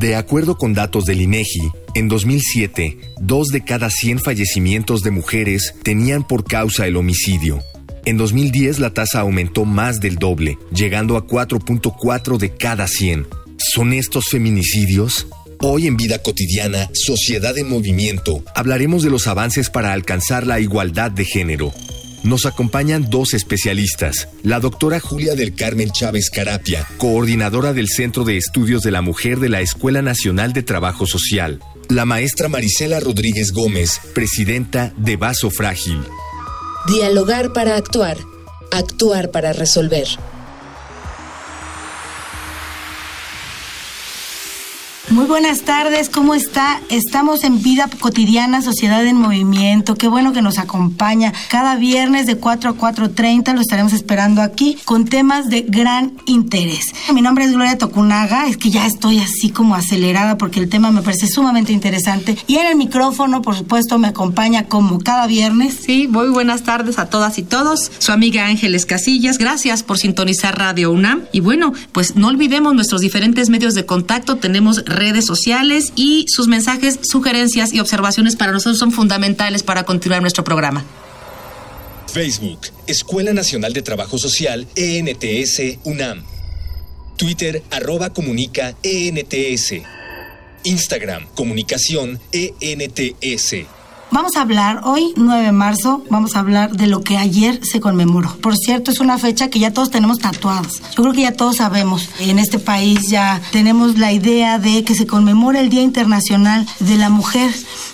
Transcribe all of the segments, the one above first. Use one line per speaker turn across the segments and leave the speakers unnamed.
De acuerdo con datos del INEGI, en 2007, dos de cada 100 fallecimientos de mujeres tenían por causa el homicidio. En 2010 la tasa aumentó más del doble, llegando a 4.4 de cada 100. ¿Son estos feminicidios? Hoy en Vida Cotidiana, Sociedad en Movimiento, hablaremos de los avances para alcanzar la igualdad de género. Nos acompañan dos especialistas, la doctora Julia del Carmen Chávez Carapia, coordinadora del Centro de Estudios de la Mujer de la Escuela Nacional de Trabajo Social, la maestra Marisela Rodríguez Gómez, presidenta de Vaso Frágil.
Dialogar para actuar, actuar para resolver.
Muy buenas tardes, ¿cómo está? Estamos en Vida Cotidiana, Sociedad en Movimiento. Qué bueno que nos acompaña. Cada viernes de 4 a 4.30 lo estaremos esperando aquí con temas de gran interés. Mi nombre es Gloria Tocunaga, es que ya estoy así como acelerada porque el tema me parece sumamente interesante. Y en el micrófono, por supuesto, me acompaña como cada viernes.
Sí, muy buenas tardes a todas y todos. Su amiga Ángeles Casillas, gracias por sintonizar Radio UNAM. Y bueno, pues no olvidemos nuestros diferentes medios de contacto. Tenemos redes sociales y sus mensajes, sugerencias y observaciones para nosotros son fundamentales para continuar nuestro programa.
Facebook, Escuela Nacional de Trabajo Social, ENTS, UNAM. Twitter, arroba comunica, ENTS. Instagram, comunicación, ENTS.
Vamos a hablar hoy, 9 de marzo, vamos a hablar de lo que ayer se conmemoró. Por cierto, es una fecha que ya todos tenemos tatuados. Yo creo que ya todos sabemos. En este país ya tenemos la idea de que se conmemora el Día Internacional de la Mujer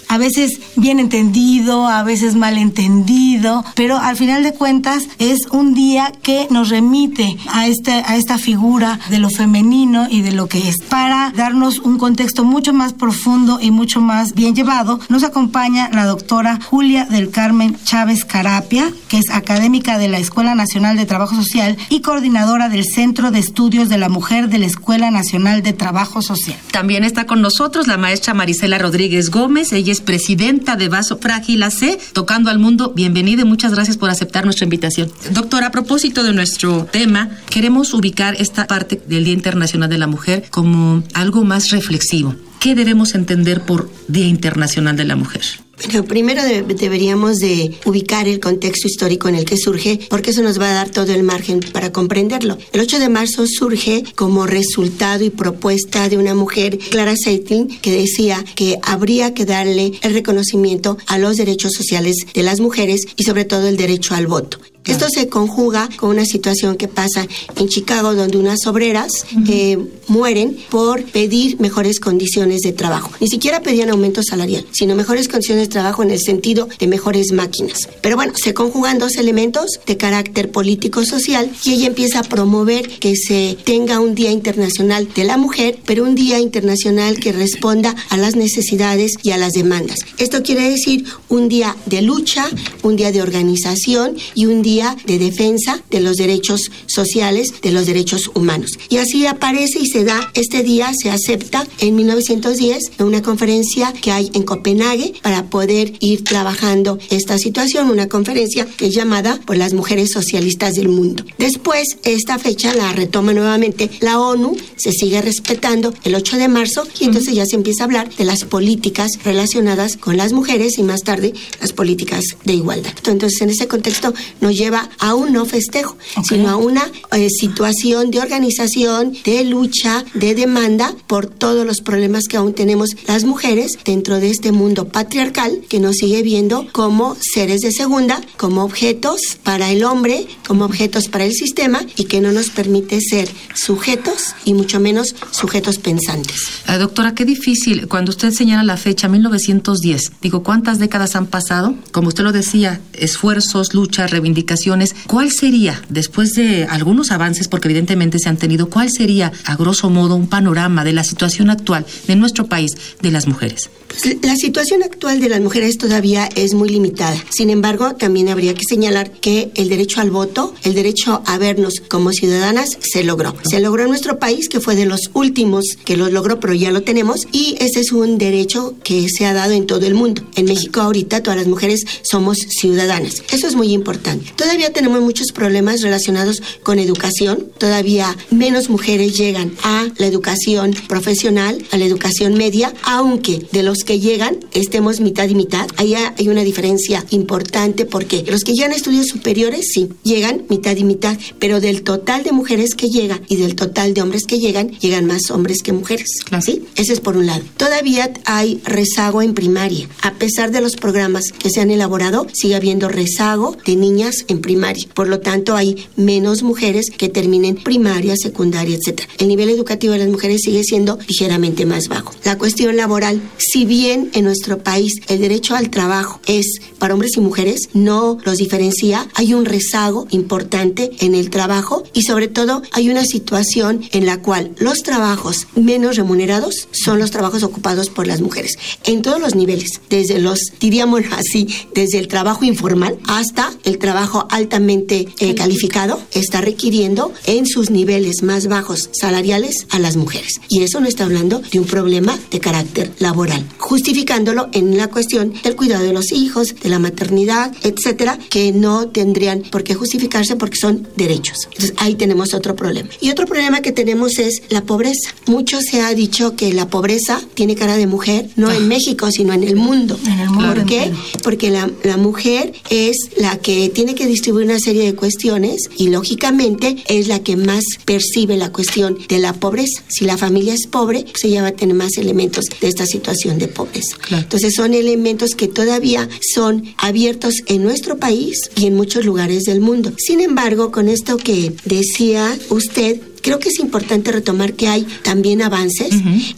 a veces bien entendido, a veces mal entendido, pero al final de cuentas es un día que nos remite a, este, a esta figura de lo femenino y de lo que es. Para darnos un contexto mucho más profundo y mucho más bien llevado, nos acompaña la doctora Julia del Carmen Chávez Carapia, que es académica de la Escuela Nacional de Trabajo Social y coordinadora del Centro de Estudios de la Mujer de la Escuela Nacional de Trabajo Social.
También está con nosotros la maestra Marisela Rodríguez Gómez, ella presidenta de Vaso Frágil AC, Tocando al Mundo. Bienvenida y muchas gracias por aceptar nuestra invitación. Doctora, a propósito de nuestro tema, queremos ubicar esta parte del Día Internacional de la Mujer como algo más reflexivo. ¿Qué debemos entender por Día Internacional de la Mujer?
Bueno, primero deberíamos de ubicar el contexto histórico en el que surge, porque eso nos va a dar todo el margen para comprenderlo. El 8 de marzo surge como resultado y propuesta de una mujer, Clara Seitlin, que decía que habría que darle el reconocimiento a los derechos sociales de las mujeres y sobre todo el derecho al voto. Esto se conjuga con una situación que pasa en Chicago, donde unas obreras eh, mueren por pedir mejores condiciones de trabajo. Ni siquiera pedían aumento salarial, sino mejores condiciones de trabajo en el sentido de mejores máquinas. Pero bueno, se conjugan dos elementos de carácter político-social y ella empieza a promover que se tenga un Día Internacional de la Mujer, pero un Día Internacional que responda a las necesidades y a las demandas. Esto quiere decir un día de lucha, un día de organización y un día de Defensa de los Derechos Sociales, de los Derechos Humanos. Y así aparece y se da, este día se acepta en 1910 en una conferencia que hay en Copenhague para poder ir trabajando esta situación, una conferencia que es llamada por las mujeres socialistas del mundo. Después, esta fecha la retoma nuevamente la ONU, se sigue respetando el 8 de marzo y entonces ya se empieza a hablar de las políticas relacionadas con las mujeres y más tarde las políticas de igualdad. Entonces, en ese contexto nos lleva lleva a un no festejo, sino a una eh, situación de organización, de lucha, de demanda por todos los problemas que aún tenemos las mujeres dentro de este mundo patriarcal que nos sigue viendo como seres de segunda, como objetos para el hombre, como objetos para el sistema y que no nos permite ser sujetos y mucho menos sujetos pensantes.
Ah, doctora, qué difícil cuando usted señala la fecha 1910. Digo, ¿cuántas décadas han pasado? Como usted lo decía, esfuerzos, luchas, reivindicaciones recomendaciones, ¿cuál sería, después de algunos avances, porque evidentemente se han tenido, cuál sería, a grosso modo, un panorama de la situación actual de nuestro país de las mujeres?
Pues la situación actual de las mujeres todavía es muy limitada. Sin embargo, también habría que señalar que el derecho al voto, el derecho a vernos como ciudadanas, se logró. Se logró en nuestro país, que fue de los últimos que lo logró, pero ya lo tenemos, y ese es un derecho que se ha dado en todo el mundo. En México ahorita todas las mujeres somos ciudadanas. Eso es muy importante. Todavía tenemos muchos problemas relacionados con educación. Todavía menos mujeres llegan a la educación profesional, a la educación media, aunque de los que llegan estemos mitad y mitad. Ahí hay una diferencia importante porque los que llegan a estudios superiores, sí, llegan mitad y mitad, pero del total de mujeres que llegan y del total de hombres que llegan, llegan más hombres que mujeres. ¿Sí? Ese es por un lado. Todavía hay rezago en primaria. A pesar de los programas que se han elaborado, sigue habiendo rezago de niñas en primaria. Por lo tanto, hay menos mujeres que terminen primaria, secundaria, etc. El nivel educativo de las mujeres sigue siendo ligeramente más bajo. La cuestión laboral, si bien en nuestro país el derecho al trabajo es para hombres y mujeres, no los diferencia, hay un rezago importante en el trabajo y sobre todo hay una situación en la cual los trabajos menos remunerados son los trabajos ocupados por las mujeres en todos los niveles, desde los, diríamos así, desde el trabajo informal hasta el trabajo altamente eh, calificado, está requiriendo en sus niveles más bajos salariales a las mujeres. Y eso no está hablando de un problema de carácter laboral, justificándolo en la cuestión del cuidado de los hijos, de la maternidad, etcétera, que no tendrían por qué justificarse porque son derechos. Entonces ahí tenemos otro problema. Y otro problema que tenemos es la pobreza. Mucho se ha dicho que la pobreza tiene cara de mujer, no en México, sino en el mundo.
En el mundo
¿Por qué? Porque la, la mujer es la que tiene que distribuir una serie de cuestiones y lógicamente es la que más percibe la cuestión de la pobreza. Si la familia es pobre, pues ella va a tener más elementos de esta situación de pobreza.
Claro.
Entonces son elementos que todavía son abiertos en nuestro país y en muchos lugares del mundo. Sin embargo, con esto que decía usted, creo que es importante retomar que hay también avances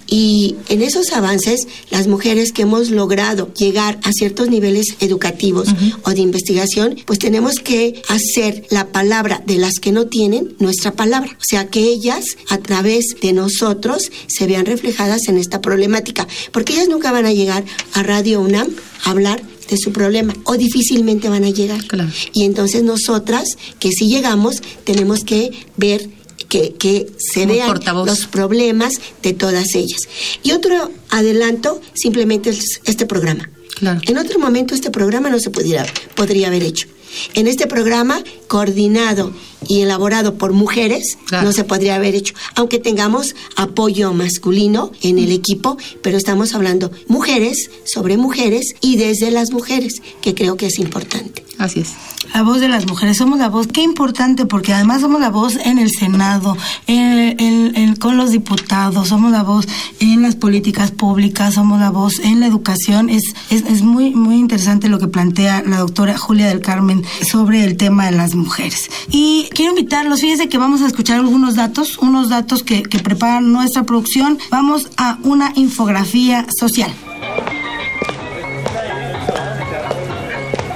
y en esos avances las mujeres que hemos logrado llegar a ciertos niveles educativos o de investigación, pues tenemos que hacer la palabra de las que no tienen nuestra palabra. O sea, que ellas a través de nosotros se vean reflejadas en esta problemática, porque ellas nunca van a llegar a Radio UNAM a hablar de su problema o difícilmente van a llegar.
Claro.
Y entonces nosotras, que si llegamos, tenemos que ver que, que se
Como
vean
portavoz.
los problemas de todas ellas. Y otro adelanto, simplemente es este programa.
Claro.
En otro momento este programa no se pudiera, podría haber hecho. En este programa, coordinado y elaborado por mujeres,
Claro.
no se podría haber hecho. Aunque tengamos apoyo masculino en el equipo, pero estamos hablando mujeres sobre mujeres y desde las mujeres, que creo que es importante.
Así es.
La voz de las mujeres, somos la voz, qué importante, porque además somos la voz en el Senado, en- en- en- con los diputados, somos la voz en las políticas públicas, somos la voz en la educación. Es, es, es muy, muy interesante lo que plantea la doctora Julia del Carmen sobre el tema de las mujeres. Y quiero invitarlos, fíjense que vamos a escuchar algunos datos, unos datos que, que prepara nuestra producción. Vamos a una infografía social.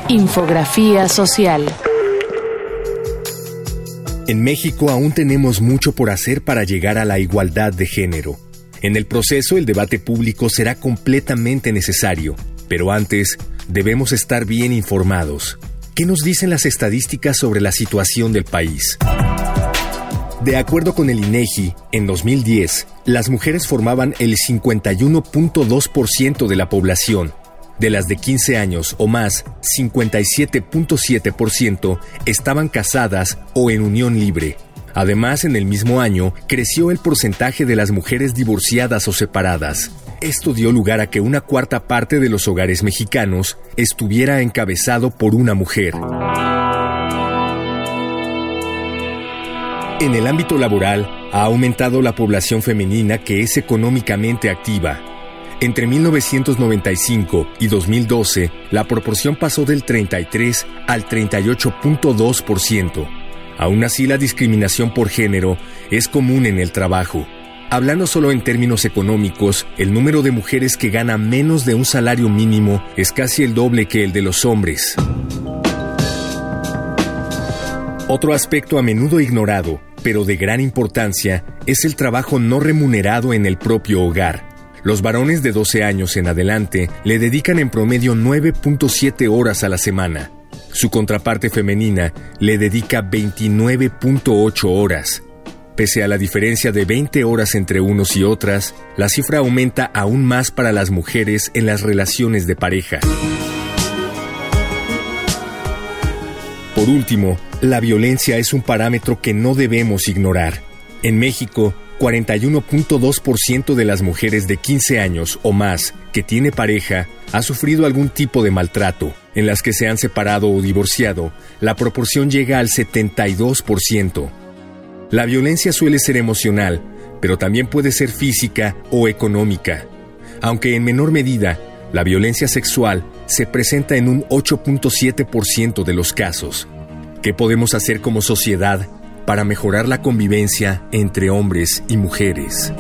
Infografía social.
En México aún tenemos mucho por hacer para llegar a la igualdad de género. En el proceso el debate público será completamente necesario, pero antes debemos estar bien informados. ¿Qué nos dicen las estadísticas sobre la situación del país? De acuerdo con el INEGI, en 2010, las mujeres formaban el 51.2% de la población. De las de 15 años o más, 57.7% estaban casadas o en unión libre. Además, en el mismo año, creció el porcentaje de las mujeres divorciadas o separadas. Esto dio lugar a que una cuarta parte de los hogares mexicanos estuviera encabezado por una mujer. En el ámbito laboral, ha aumentado la población femenina que es económicamente activa. Entre 1995 y 2012, la proporción pasó del 33 al 38.2%. Aún así, la discriminación por género es común en el trabajo. Hablando solo en términos económicos, el número de mujeres que gana menos de un salario mínimo es casi el doble que el de los hombres. Otro aspecto a menudo ignorado, pero de gran importancia, es el trabajo no remunerado en el propio hogar. Los varones de 12 años en adelante le dedican en promedio 9.7 horas a la semana. Su contraparte femenina le dedica 29.8 horas. Pese a la diferencia de 20 horas entre unos y otras, la cifra aumenta aún más para las mujeres en las relaciones de pareja. Por último, la violencia es un parámetro que no debemos ignorar. En México, 41.2% de las mujeres de 15 años o más que tiene pareja ha sufrido algún tipo de maltrato. En las que se han separado o divorciado, la proporción llega al 72%. La violencia suele ser emocional, pero también puede ser física o económica. Aunque en menor medida, la violencia sexual se presenta en un 8.7% de los casos. ¿Qué podemos hacer como sociedad para mejorar la convivencia entre hombres y mujeres?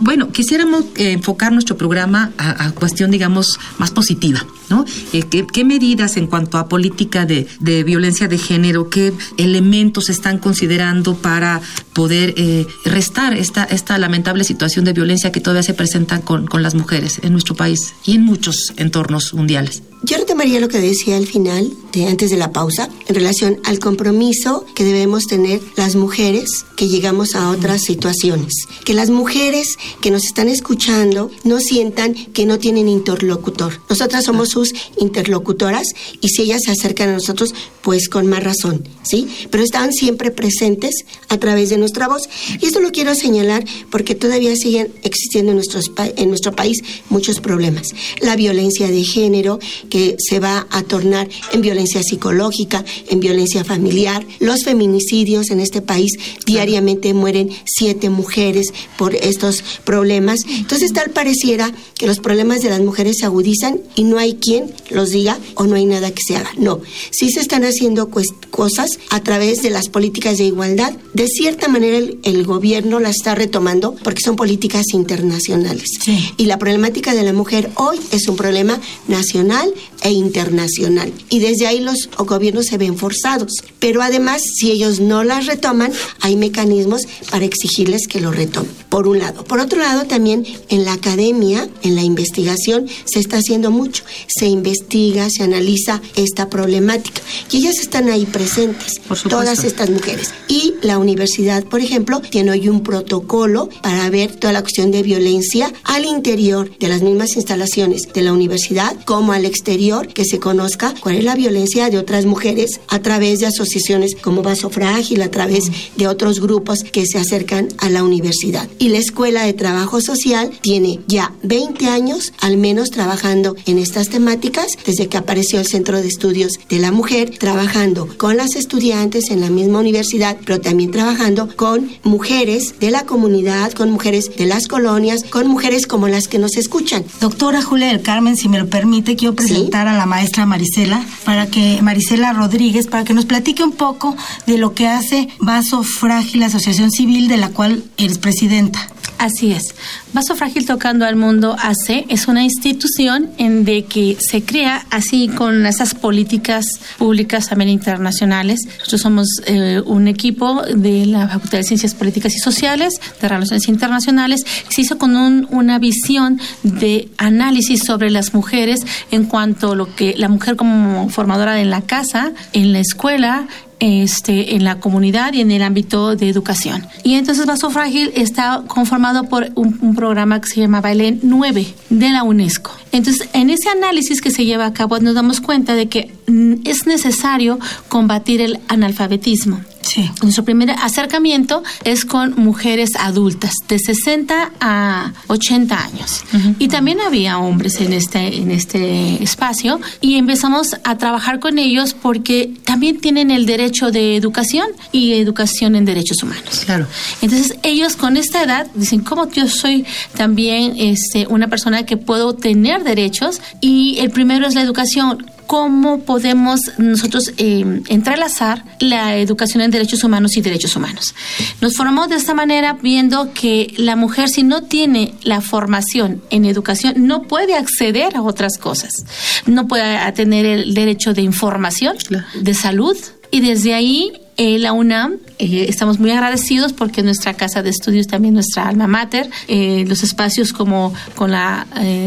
Bueno, quisiéramos eh, enfocar nuestro programa a, a, cuestión, digamos, más positiva, ¿no? Eh, ¿qué, ¿qué, medidas en cuanto a política de, violencia de género, qué elementos están considerando para poder eh, restar esta, lamentable situación de violencia que todavía se presenta con, las mujeres en nuestro país y en muchos entornos mundiales?
Yo retomaría lo que decía al final, antes de la pausa, en relación al compromiso que debemos tener las mujeres que llegamos a otras situaciones. Que las mujeres que nos están escuchando no sientan que no tienen interlocutor. Nosotras somos sus interlocutoras y si ellas se acercan a nosotros, pues con más razón, ¿sí? Pero están siempre presentes a través de nuestra voz. Y esto lo quiero señalar porque todavía siguen existiendo en, nuestros, en nuestro país muchos problemas. La violencia de género, que se va a tornar en violencia psicológica, en violencia familiar. Los feminicidios en este país diariamente mueren siete mujeres por estos problemas. Entonces tal pareciera que los problemas de las mujeres se agudizan y no hay quien los diga o no hay nada que se haga. No, sí se están haciendo cosas a través de las políticas de igualdad. De cierta manera el, el gobierno las está retomando porque son políticas internacionales. Sí. Y la problemática de la mujer hoy es un problema nacional e internacional. Y desde ahí los gobiernos se ven forzados. Pero además, si ellos no las retoman, hay mecanismos para exigirles que lo retomen, por un lado. Por otro lado, también en la academia, en la investigación, se está haciendo mucho. Se investiga, se analiza esta problemática. Y ellas están ahí presentes, todas estas mujeres. Y la universidad, por ejemplo, tiene hoy un protocolo para ver toda la cuestión de violencia al interior de las mismas instalaciones de la universidad como al exterior, que se conozca cuál es la violencia de otras mujeres a través de asociaciones como Vaso Frágil, a través de otros grupos que se acercan a la universidad. Y la Escuela de Trabajo Social tiene ya 20 años al menos trabajando en estas temáticas desde que apareció el Centro de Estudios de la Mujer, trabajando con las estudiantes en la misma universidad, pero también trabajando con mujeres de la comunidad, con mujeres de las colonias, con mujeres como las que nos escuchan.
Doctora Julia del Carmen, si me lo permite, quiero presentar ¿Sí? a la maestra Marisela, para que Marisela Rodríguez, para que nos platique un poco de lo que hace Vaso Frágil, Asociación Civil, de la cual eres presidenta.
Así es. Vaso Frágil Tocando al Mundo AC es una institución en de que se crea así con esas políticas públicas también internacionales. Nosotros somos eh, un equipo de la Facultad de Ciencias Políticas y Sociales, de Relaciones Internacionales, se hizo con un, una visión de análisis sobre las mujeres en cuanto a lo que la mujer como formadora en la casa, en la escuela, este, en la comunidad y en el ámbito de educación. Y entonces Vaso Frágil está conformado por un, programa que se llama Bailén 9 de la UNESCO. Entonces, en ese análisis que se lleva a cabo nos damos cuenta de que mm, es necesario combatir el analfabetismo.
Sí.
Nuestro primer acercamiento es con mujeres adultas de 60 a 80 años. Uh -huh. Y también había hombres en este, en este espacio y empezamos a trabajar con ellos porque también tienen el derecho de educación y educación en derechos humanos.
Claro.
Entonces ellos con esta edad dicen, ¿cómo yo soy también este, una persona que puedo tener derechos? Y el primero es la educación cómo podemos nosotros eh, entrelazar la educación en derechos humanos y derechos humanos. Nos formamos de esta manera viendo que la mujer si no tiene la formación en educación no puede acceder a otras cosas. No puede tener el derecho de información, de salud, y desde ahí eh, la UNAM, eh, estamos muy agradecidos porque nuestra casa de estudios también nuestra alma mater, eh, los espacios como con la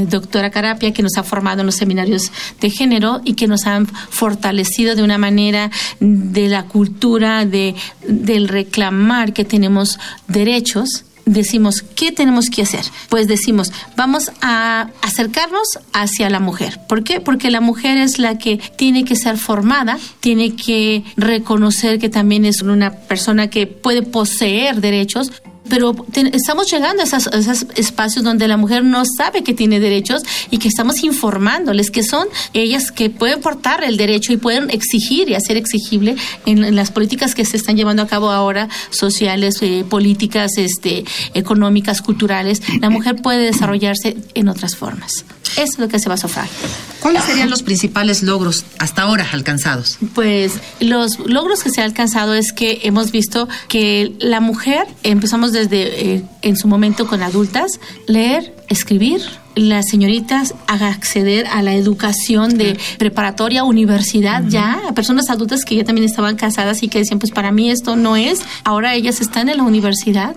doctora Carapia que nos ha formado en los seminarios de género y que nos han fortalecido de una manera de la cultura de, del reclamar que tenemos derechos decimos, ¿qué tenemos que hacer? Pues decimos, vamos a acercarnos hacia la mujer. ¿Por qué? Porque la mujer es la que tiene que ser formada, tiene que reconocer que también es una persona que puede poseer derechos, pero estamos llegando a, esos espacios donde la mujer no sabe que tiene derechos y que estamos informándoles que son ellas que pueden portar el derecho y pueden exigir y hacer exigible en, las políticas que se están llevando a cabo ahora, sociales, eh, políticas, este, económicas, culturales. La mujer puede desarrollarse en otras formas. Es lo que se va a sofrar.
¿Cuáles serían los principales logros hasta ahora alcanzados?
Pues los logros que se han alcanzado es que hemos visto que la mujer, empezamos desde eh, en su momento con adultas, leer, escribir, las señoritas haga acceder a la educación de preparatoria, universidad, ya, a personas adultas que ya también estaban casadas y que decían, pues para mí esto no es, ahora ellas están en la universidad,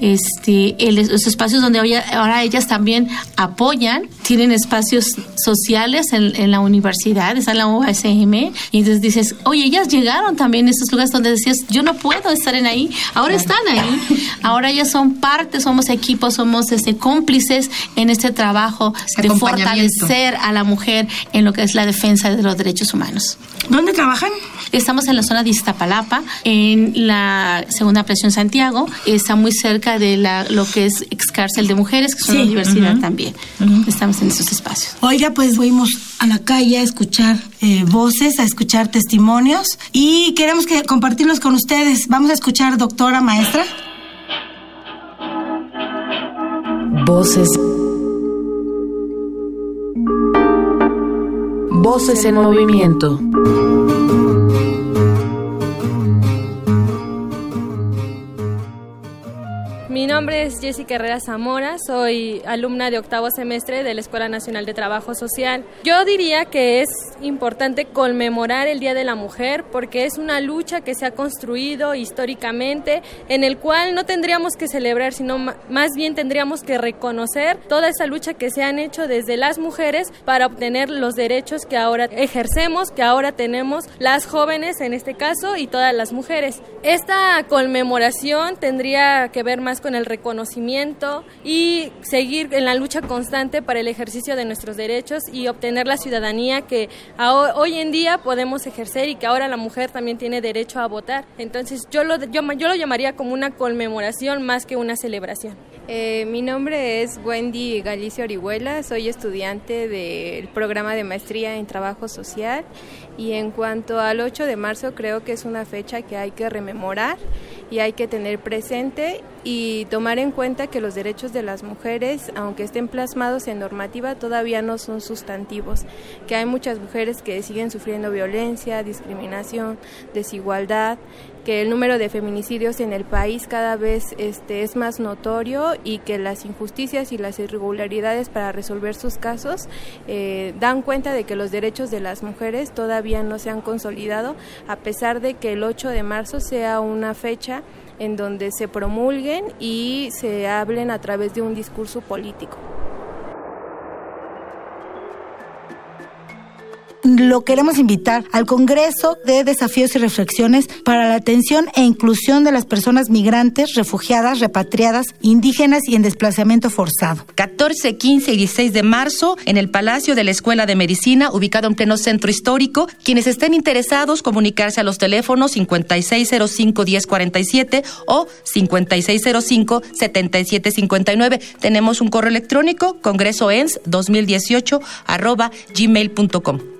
este, los espacios donde ahora ellas también apoyan, tienen espacios sociales en, la universidad, está en la UASM, y entonces dices, oye, ellas llegaron también a esos lugares donde decías, yo no puedo estar en ahí, ahora están ahí, ahora ellas son parte, somos equipos, somos este, cómplices en este trabajo de fortalecer a la mujer en lo que es la defensa de los derechos humanos.
¿Dónde trabajan?
Estamos en la zona de Iztapalapa, en la segunda presión Santiago. Está muy cerca de la, lo que es ex cárcel de mujeres, que es una universidad también. Estamos en esos espacios.
Oiga, pues fuimos a la calle a escuchar eh, voces, a escuchar testimonios y queremos que compartirlos con ustedes. Vamos a escuchar, doctora maestra.
Voces Voces en movimiento.
Mi nombre es Jessica Herrera Zamora, soy alumna de octavo semestre de la Escuela Nacional de Trabajo Social. Yo diría que es importante conmemorar el Día de la Mujer porque es una lucha que se ha construido históricamente en el cual no tendríamos que celebrar, sino más bien tendríamos que reconocer toda esa lucha que se han hecho desde las mujeres para obtener los derechos que ahora ejercemos, que ahora tenemos las jóvenes en este caso y todas las mujeres. Esta conmemoración tendría que ver más con el reconocimiento y seguir en la lucha constante para el ejercicio de nuestros derechos y obtener la ciudadanía que hoy en día podemos ejercer y que ahora la mujer también tiene derecho a votar. Entonces yo lo, yo, yo lo llamaría como una conmemoración más que una celebración.
Eh, mi nombre es Wendy Galicia Orihuela, soy estudiante del programa de maestría en trabajo social y en cuanto al 8 de marzo creo que es una fecha que hay que rememorar y hay que tener presente y tomar en cuenta que los derechos de las mujeres, aunque estén plasmados en normativa, todavía no son sustantivos, que hay muchas mujeres que siguen sufriendo violencia, discriminación, desigualdad, que el número de feminicidios en el país cada vez este, es más notorio y que las injusticias y las irregularidades para resolver sus casos eh, dan cuenta de que los derechos de las mujeres todavía no se han consolidado, a pesar de que el 8 de marzo sea una fecha en donde se promulguen y se hablen a través de un discurso político.
Lo queremos invitar al Congreso de Desafíos y Reflexiones para la Atención e Inclusión de las Personas Migrantes, Refugiadas, Repatriadas, Indígenas y en Desplazamiento Forzado.
14, 15 y 16 de marzo en el Palacio de la Escuela de Medicina, ubicado en pleno centro histórico. Quienes estén interesados, comunicarse a los teléfonos 5605-1047 o 5605-7759. Tenemos un correo electrónico, congresoens2018 arroba gmail.com.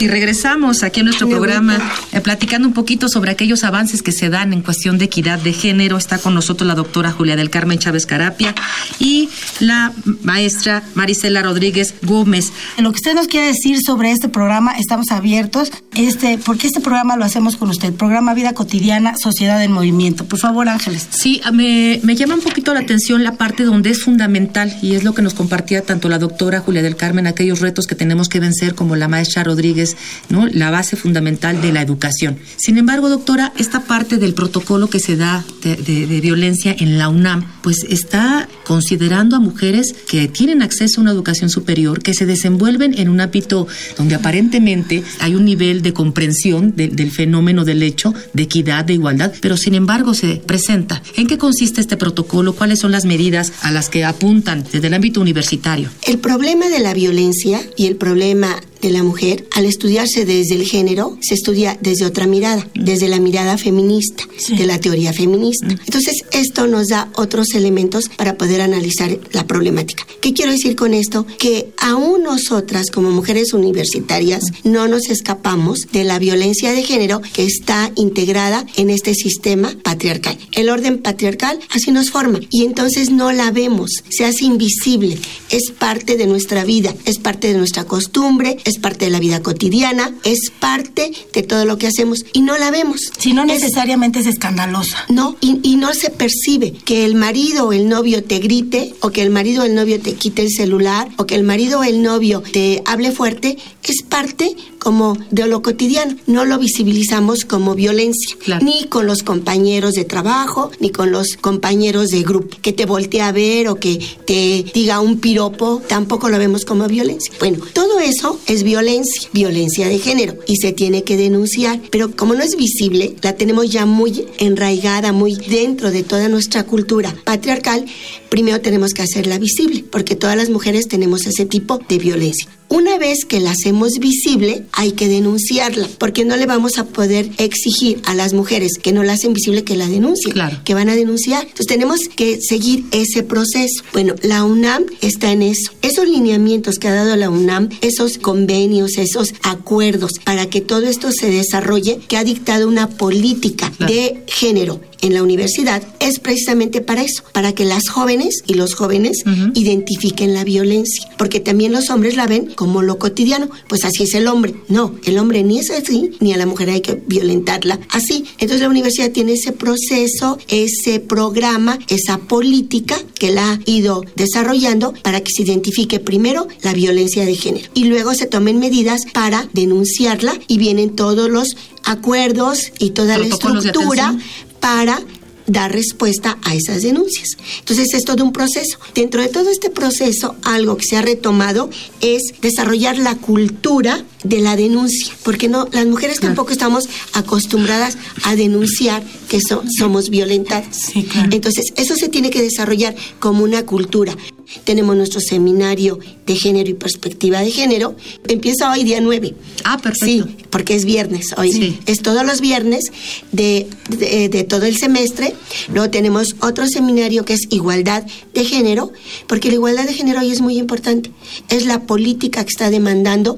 Y regresamos aquí a nuestro programa eh, platicando un poquito sobre aquellos avances que se dan en cuestión de equidad de género. Está con nosotros la doctora Julia del Carmen Chávez Carapia y la maestra Marisela Rodríguez Gómez.
Lo que usted nos quiere decir sobre este programa, estamos abiertos, este, porque este programa lo hacemos con usted, programa Vida Cotidiana, Sociedad en Movimiento. Por favor, Ángeles.
Sí, me, me llama un poquito la atención la parte donde es fundamental y es lo que nos compartía tanto la doctora Julia del Carmen, aquellos retos que tenemos que vencer como la maestra Rodríguez ¿no? La base fundamental de la educación. Sin embargo, doctora, esta parte del protocolo que se da de, violencia en la UNAM, pues está considerando a mujeres que tienen acceso a una educación superior, que se desenvuelven en un ámbito donde aparentemente hay un nivel de comprensión del fenómeno del hecho, de equidad, de igualdad, pero sin embargo se presenta. ¿En qué consiste este protocolo? ¿Cuáles son las medidas a las que apuntan desde el ámbito universitario?
El problema de la violencia y el problema de la mujer, al estudiarse desde el género, se estudia desde otra mirada, desde la mirada feminista, de la teoría feminista. Entonces, esto nos da otros elementos para poder analizar la problemática. ¿Qué quiero decir con esto? Que aún nosotras, como mujeres universitarias, no nos escapamos de la violencia de género que está integrada en este sistema patriarcal. El orden patriarcal así nos forma y entonces no la vemos, se hace invisible, es parte de nuestra vida, es parte de nuestra costumbre, es parte de la vida cotidiana, es parte de todo lo que hacemos y no la vemos.
Si no necesariamente es, escandalosa.
No, y, y, no se percibe que el marido o el novio te grite o que el marido o el novio te quite el celular o que el marido o el novio te hable fuerte, es parte como de lo cotidiano. No lo visibilizamos como violencia, ni con los compañeros de trabajo, ni con los compañeros de grupo. Que te voltee a ver o que te diga un piropo, tampoco lo vemos como violencia. Bueno, todo eso es violencia, violencia de género, y se tiene que denunciar. Pero como no es visible, la tenemos ya muy enraigada, muy dentro de toda nuestra cultura patriarcal, primero tenemos que hacerla visible, porque todas las mujeres tenemos ese tipo de violencia. Una vez que la hacemos visible, hay que denunciarla, porque no le vamos a poder exigir a las mujeres que no la hacen visible que la denuncien, que van a denunciar. Entonces tenemos que seguir ese proceso. Bueno, la UNAM está en eso. Esos lineamientos que ha dado la UNAM, esos convenios, esos acuerdos para que todo esto se desarrolle, que ha dictado una política de género en la universidad es precisamente para eso, para que las jóvenes y los jóvenes identifiquen la violencia, porque también los hombres la ven como lo cotidiano, pues así es el hombre. No, el hombre ni es así, ni a la mujer hay que violentarla así. Entonces la universidad tiene ese proceso, ese programa, esa política que la ha ido desarrollando para que se identifique primero la violencia de género y luego se tomen medidas para denunciarla y vienen todos los acuerdos y toda la estructura para dar respuesta a esas denuncias. Entonces es todo un proceso. Dentro de todo este proceso, algo que se ha retomado es desarrollar la cultura de la denuncia, porque no las mujeres tampoco estamos acostumbradas a denunciar que somos violentadas. Entonces eso se tiene que desarrollar como una cultura. Tenemos nuestro seminario de género y perspectiva de género. Empieza hoy día 9.
Ah, perfecto.
Sí, porque es viernes hoy. Es todos los viernes de, de, todo el semestre. Luego tenemos otro seminario que es igualdad de género, porque la igualdad de género hoy es muy importante. Es la política que está demandando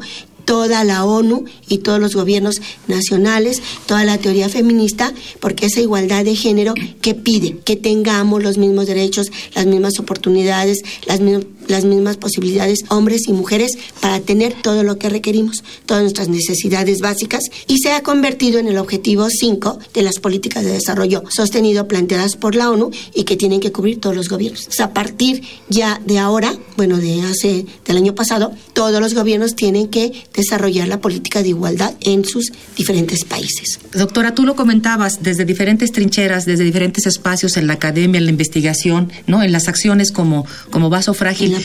toda la ONU y todos los gobiernos nacionales, toda la teoría feminista, porque esa igualdad de género que pide que tengamos los mismos derechos, las mismas oportunidades, las mismas las mismas posibilidades hombres y mujeres para tener todo lo que requerimos, todas nuestras necesidades básicas y se ha convertido en el objetivo 5 de las políticas de desarrollo sostenido planteadas por la ONU y que tienen que cubrir todos los gobiernos. A partir ya de ahora, bueno, de hace del año pasado, todos los gobiernos tienen que desarrollar la política de igualdad en sus diferentes países.
Doctora, tú lo comentabas desde diferentes trincheras, desde diferentes espacios en la academia, en la investigación, ¿no? En las acciones como como vaso frágil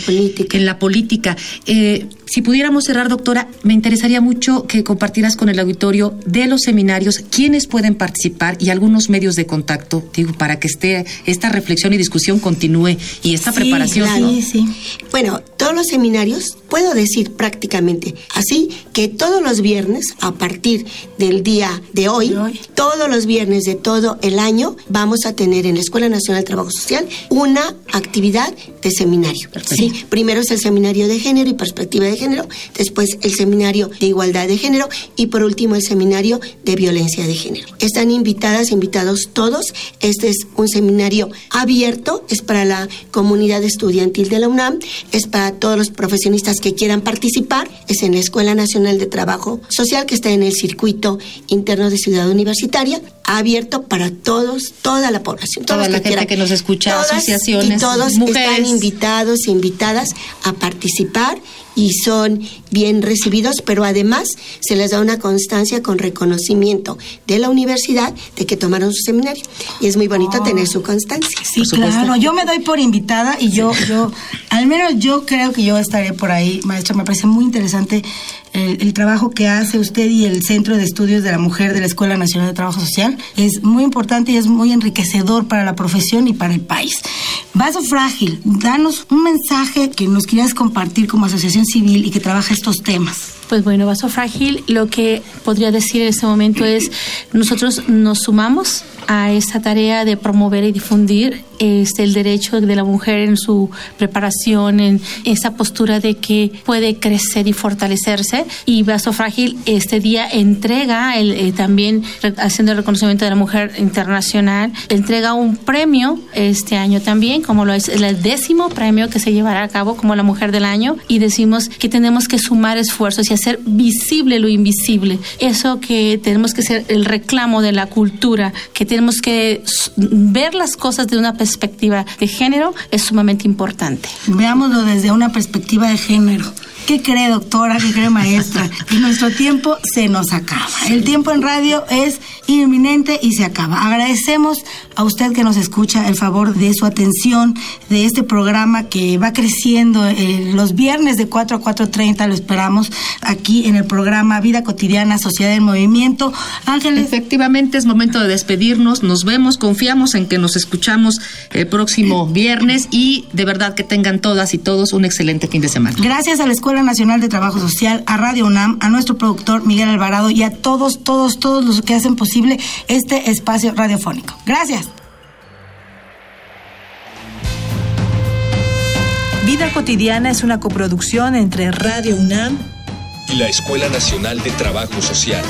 En la política. Eh, si pudiéramos cerrar, doctora, me interesaría mucho que compartieras con el auditorio de los seminarios quiénes pueden participar y algunos medios de contacto, digo, para que esté esta reflexión y discusión continúe y esta preparación.
Sí, sí. Bueno, todos los seminarios, puedo decir prácticamente así que todos los viernes, a partir del día de hoy, todos los viernes de todo el año, vamos a tener en la Escuela Nacional de Trabajo Social una actividad de seminario. ¿sí? Primero es el seminario de género y perspectiva de de género, después el seminario de igualdad de género y por último el seminario de violencia de género. Están invitadas, invitados todos. Este es un seminario abierto, es para la comunidad estudiantil de la UNAM, es para todos los profesionistas que quieran participar, es en la Escuela Nacional de Trabajo Social que está en el circuito interno de Ciudad Universitaria, abierto para todos, toda la población.
Toda la
que
gente
quieran.
que nos escucha,
Todas
asociaciones,
y todos
mujeres.
están invitados e invitadas a participar y son bien recibidos, pero además se les da una constancia con reconocimiento de la universidad de que tomaron su seminario. Y es muy bonito
Oh.
tener su constancia.
Sí, claro. Yo me doy por invitada y yo, yo, al menos yo creo que yo estaré por ahí, maestra. Me parece muy interesante el, el trabajo que hace usted y el Centro de Estudios de la Mujer de la Escuela Nacional de Trabajo Social. Es muy importante y es muy enriquecedor para la profesión y para el país. Vaso Frágil, danos un mensaje que nos quieras compartir como asociación civil y que trabaja estos temas.
Pues bueno, Vaso Frágil, lo que podría decir en este momento es, nosotros nos sumamos a esta tarea de promover y difundir este, el derecho de la mujer en su preparación, en esa postura de que puede crecer y fortalecerse. Y Vaso Frágil este día entrega, el, eh, también haciendo el reconocimiento de la mujer internacional, entrega un premio este año también, como lo es el décimo premio que se llevará a cabo como la mujer del año. Y decimos que tenemos que sumar esfuerzos y hacer visible lo invisible. Eso que tenemos que ser el reclamo de la cultura, que tenemos que ver las cosas de una perspectiva de género, es sumamente importante.
Veámoslo desde una perspectiva de género. ¿Qué cree, doctora? ¿Qué cree, maestra? Que nuestro tiempo se nos acaba. El tiempo en radio es inminente y se acaba. Agradecemos a usted que nos escucha el favor de su atención, de este programa que va creciendo eh, los viernes de 4 a 4.30. Lo esperamos aquí en el programa Vida Cotidiana, Sociedad en Movimiento. Ángeles.
Efectivamente, es momento de despedirnos. Nos vemos, confiamos en que nos escuchamos el próximo viernes y de verdad que tengan todas y todos un excelente fin de semana.
Gracias a la Escuela Nacional de Trabajo Social, a Radio UNAM, a nuestro productor Miguel Alvarado y a todos, todos, todos los que hacen posible este espacio radiofónico. Gracias.
Vida cotidiana es una coproducción entre Radio UNAM
y la Escuela Nacional de Trabajo Social.